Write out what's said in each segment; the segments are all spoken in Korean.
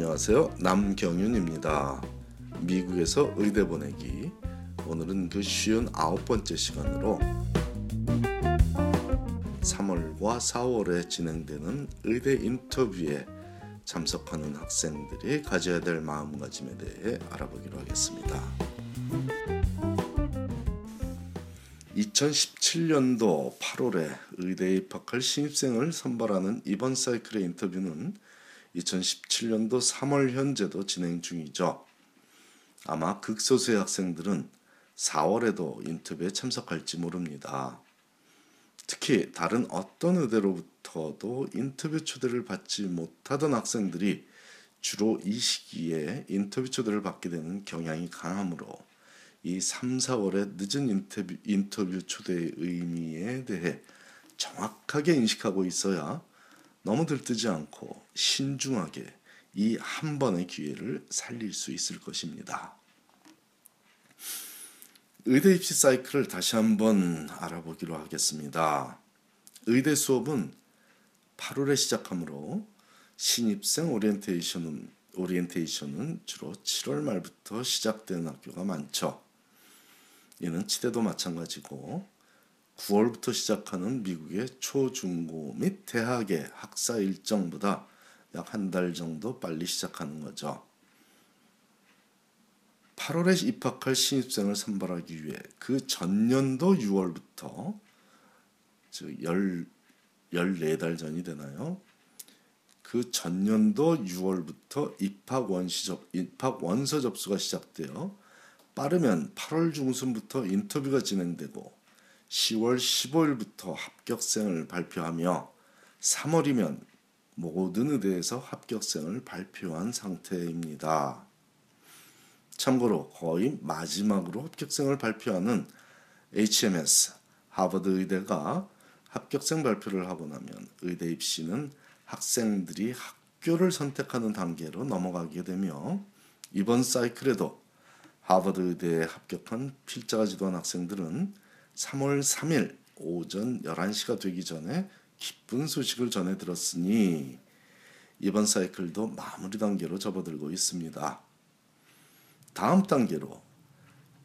안녕하세요. 남경윤입니다. 미국에서 의대 보내기. 오늘은 그 쉬운 아홉 번째 시간으로 3월과 4월에 진행되는 의대 인터뷰에 참석하는 학생들이 가져야 될 마음가짐에 대해 알아보기로 하겠습니다. 2017년도 8월에 의대에 입학할 신입생을 선발하는 이번 사이클의 인터뷰는 2017년도 3월 현재도 진행 중이죠. 아마 극소수의 학생들은 4월에도 인터뷰에 참석할지 모릅니다. 특히 다른 어떤 의대로부터도 인터뷰 초대를 받지 못하던 학생들이 주로 이 시기에 인터뷰 초대를 받게 되는 경향이 강하므로 이 3, 4월의 늦은 인터뷰, 인터뷰 초대의 의미에 대해 정확하게 인식하고 있어야 너무 들뜨지 않고 신중하게 이 한 번의 기회를 살릴 수 있을 것입니다. 의대 입시 사이클을 다시 한번 알아보기로 하겠습니다. 의대 수업은 8월에 시작하므로 신입생 오리엔테이션은 오리엔테이션은 주로 7월 말부터 시작되는 학교가 많죠. 이는 치대도 마찬가지고 9월부터 시작하는 미국의 초 중고 및 대학의 학사 일정보다 약 한 달 정도 빨리 시작하는 거죠. 8월에 입학할 신입생을 선발하기 위해 그 전년도 6월부터 즉 14달 전이 되나요? 그 전년도 6월부터 입학 원시 접, 입학 원서 접수가 시작되어 빠르면 8월 중순부터 인터뷰가 진행되고 10월 15일부터 합격생을 발표하며 3월이면 모든 의대에서 합격생을 발표한 상태입니다. 참고로 거의 마지막으로 합격생을 발표하는 HMS 하버드 의대가 합격생 발표를 하고 나면 의대 입시는 학생들이 학교를 선택하는 단계로 넘어가게 되며 이번 사이클에도 하버드 의대에 합격한 필자가 지도한 학생들은 3월 3일 오전 11시가 되기 전에 기쁜 소식을 전해 들었으니 이번 사이클도 마무리 단계로 접어들고 있습니다. 다음 단계로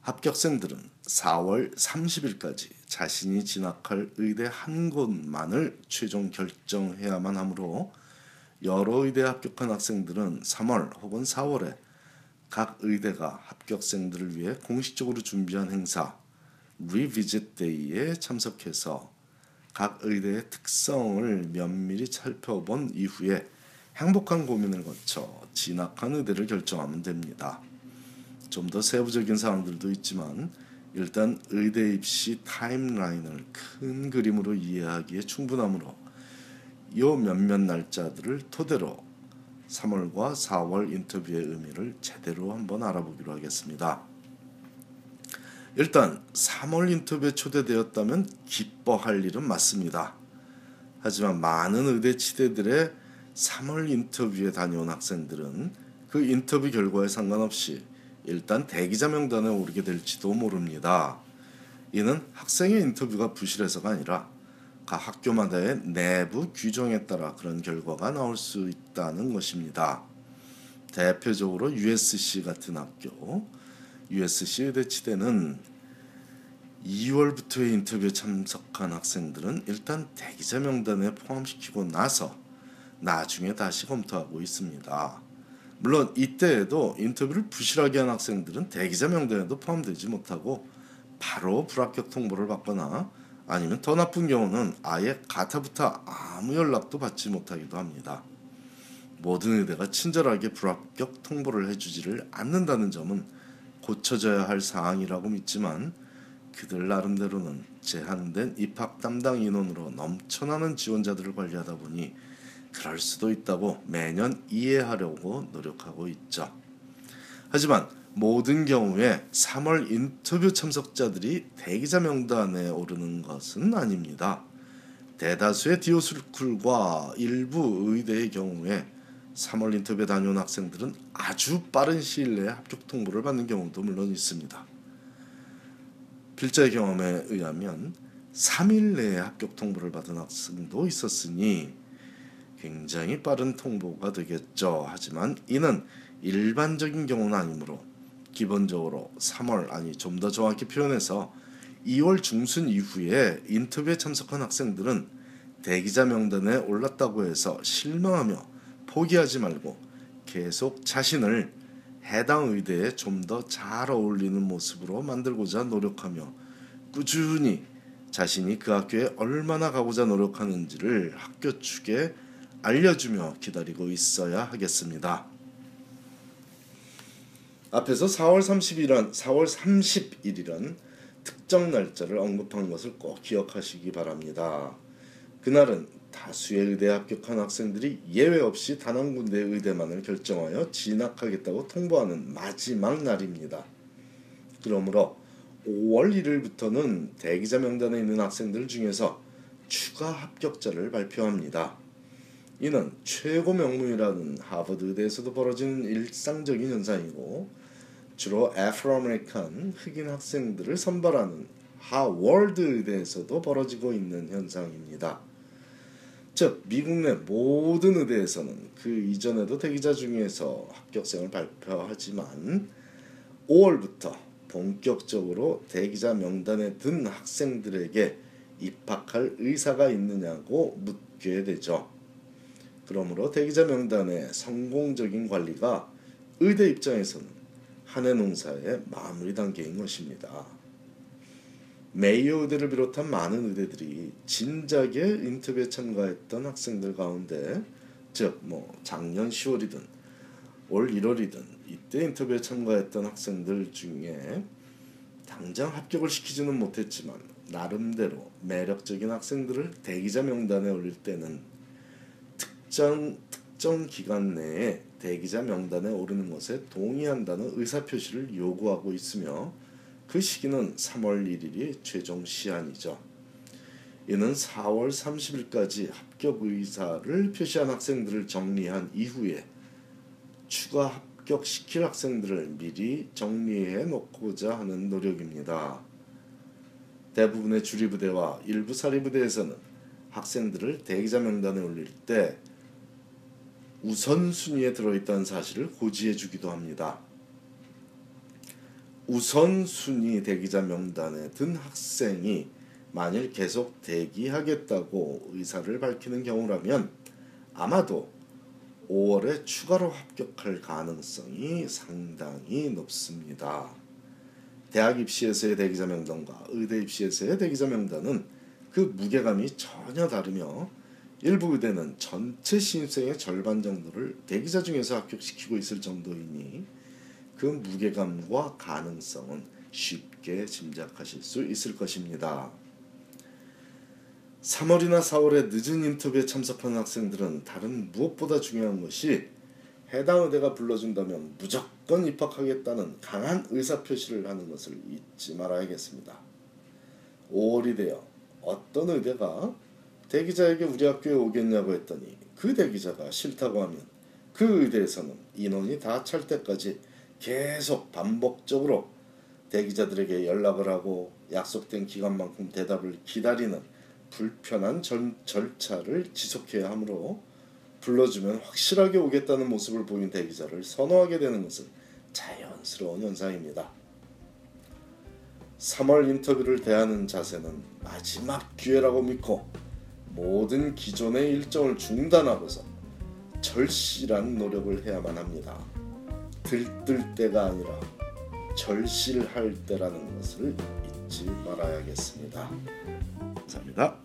합격생들은 4월 30일까지 자신이 진학할 의대 한 곳만을 최종 결정해야만 하므로 여러 의대에 합격한 학생들은 3월 혹은 4월에 각 의대가 합격생들을 위해 공식적으로 준비한 행사 리비짓 데이에 참석해서 각 의대의 특성을 면밀히 살펴본 이후에 행복한 고민을 거쳐 진학한 의대를 결정하면 됩니다. 좀 더 세부적인 사항들도 있지만 일단 의대 입시 타임라인을 큰 그림으로 이해하기에 충분하므로 이 몇몇 날짜들을 토대로 3월과 4월 인터뷰의 의미를 제대로 한번 알아보기로 하겠습니다. 일단 3월 인터뷰에 초대되었다면 기뻐할 일은 맞습니다. 하지만 많은 의대 치대들의 3월 인터뷰에 다녀온 학생들은 그 인터뷰 결과에 상관없이 일단 대기자 명단에 오르게 될지도 모릅니다. 이는 학생의 인터뷰가 부실해서가 아니라 각 학교마다의 내부 규정에 따라 그런 결과가 나올 수 있다는 것입니다. 대표적으로 USC 같은 학교, USC 의대 치대는 2월부터의 인터뷰에 참석한 학생들은 일단 대기자 명단에 포함시키고 나서 나중에 다시 검토하고 있습니다. 물론 이때에도 인터뷰를 부실하게 한 학생들은 대기자 명단에도 포함되지 못하고 바로 불합격 통보를 받거나 아니면 더 나쁜 경우는 아예 가타부터 아무 연락도 받지 못하기도 합니다. 모든 의대가 친절하게 불합격 통보를 해주지를 않는다는 점은 고쳐져야 할 사항이라고 믿지만 그들 나름대로는 제한된 입학 담당 인원으로 넘쳐나는 지원자들을 관리하다 보니 그럴 수도 있다고 매년 이해하려고 노력하고 있죠. 하지만 모든 경우에 3월 인터뷰 참석자들이 대기자 명단에 오르는 것은 아닙니다. 대다수의 디오스쿨과 일부 의대의 경우에 3월 인터뷰에 다녀온 학생들은 아주 빠른 시일 내에 합격 통보를 받는 경우도 물론 있습니다. 필자의 경험에 의하면 3일 내에 합격 통보를 받은 학생도 있었으니 굉장히 빠른 통보가 되겠죠. 하지만 이는 일반적인 경우는 아니므로 기본적으로 3월 아니 좀 더 정확히 표현해서 2월 중순 이후에 인터뷰에 참석한 학생들은 대기자 명단에 올랐다고 해서 실망하며 포기하지 말고 계속 자신을 해당 의대에 좀 더 잘 어울리는 모습으로 만들고자 노력하며 꾸준히 자신이 그 학교에 얼마나 가고자 노력하는지를 학교 측에 알려주며 기다리고 있어야 하겠습니다. 앞에서 4월 30일은 4월 30일이란 특정 날짜를 언급한 것을 꼭 기억하시기 바랍니다. 그날은 다수의 의대에 합격한 학생들이 예외 없이 단한 군데의 의대만을 결정하여 진학하겠다고 통보하는 마지막 날입니다. 그러므로 5월 1일부터는 대기자 명단에 있는 학생들 중에서 추가 합격자를 발표합니다. 이는 최고 명문이라는 하버드 의대에서도 벌어지는 일상적인 현상이고 주로 Afro-American 흑인 학생들을 선발하는 하워드 의대에서도 벌어지고 있는 현상입니다. 즉 미국 내 모든 의대에서는 그 이전에도 대기자 중에서 합격생을 발표하지만 5월부터 본격적으로 대기자 명단에 든 학생들에게 입학할 의사가 있느냐고 묻게 되죠. 그러므로 대기자 명단의 성공적인 관리가 의대 입장에서는 한해 농사의 마무리 단계인 것입니다. 메이어 의대를 비롯한 많은 의대들이 진작에 인터뷰에 참가했던 학생들 가운데 즉 뭐 작년 10월이든 올 1월이든 이때 인터뷰에 참가했던 학생들 중에 당장 합격을 시키지는 못했지만 나름대로 매력적인 학생들을 대기자 명단에 올릴 때는 특정 특정 기간 내에 대기자 명단에 오르는 것에 동의한다는 의사 표시를 요구하고 있으며 그 시기는 3월 1일이 최종 시한이죠. 이는 4월 30일까지 합격 의사를 표시한 학생들을 정리한 이후에 추가 합격시킬 학생들을 미리 정리해 놓고자 하는 노력입니다. 대부분의 주리부대와 일부 사리부대에서는 학생들을 대기자 명단에 올릴 때 우선순위에 들어있다는 사실을 고지해 주기도 합니다. 우선순위 대기자 명단에 든 학생이 만일 계속 대기하겠다고 의사를 밝히는 경우라면 아마도 5월에 추가로 합격할 가능성이 상당히 높습니다. 대학 입시에서의 대기자 명단과 의대 입시에서의 대기자 명단은 그 무게감이 전혀 다르며 일부 의대는 전체 신입생의 절반 정도를 대기자 중에서 합격시키고 있을 정도이니 그 무게감과 가능성은 쉽게 짐작하실 수 있을 것입니다. 3월이나 4월에 늦은 인터뷰에 참석한 학생들은 다른 무엇보다 중요한 것이 해당 의대가 불러준다면 무조건 입학하겠다는 강한 의사표시를 하는 것을 잊지 말아야겠습니다. 5월이 되어 어떤 의대가 대기자에게 우리 학교에 오겠냐고 했더니 그 대기자가 싫다고 하면 그 의대에서는 인원이 다 찰 때까지 계속 반복적으로 대기자들에게 연락을 하고 약속된 기간만큼 대답을 기다리는 불편한 전, 절차를 지속해야 하므로 불러주면 확실하게 오겠다는 모습을 보인 대기자를 선호하게 되는 것은 자연스러운 현상입니다. 3월 인터뷰를 대하는 자세는 마지막 기회라고 믿고 모든 기존의 일정을 중단하고서 절실한 노력을 해야만 합니다. 들뜰 때가 아니라 절실할 때라는 것을 잊지 말아야겠습니다. 감사합니다.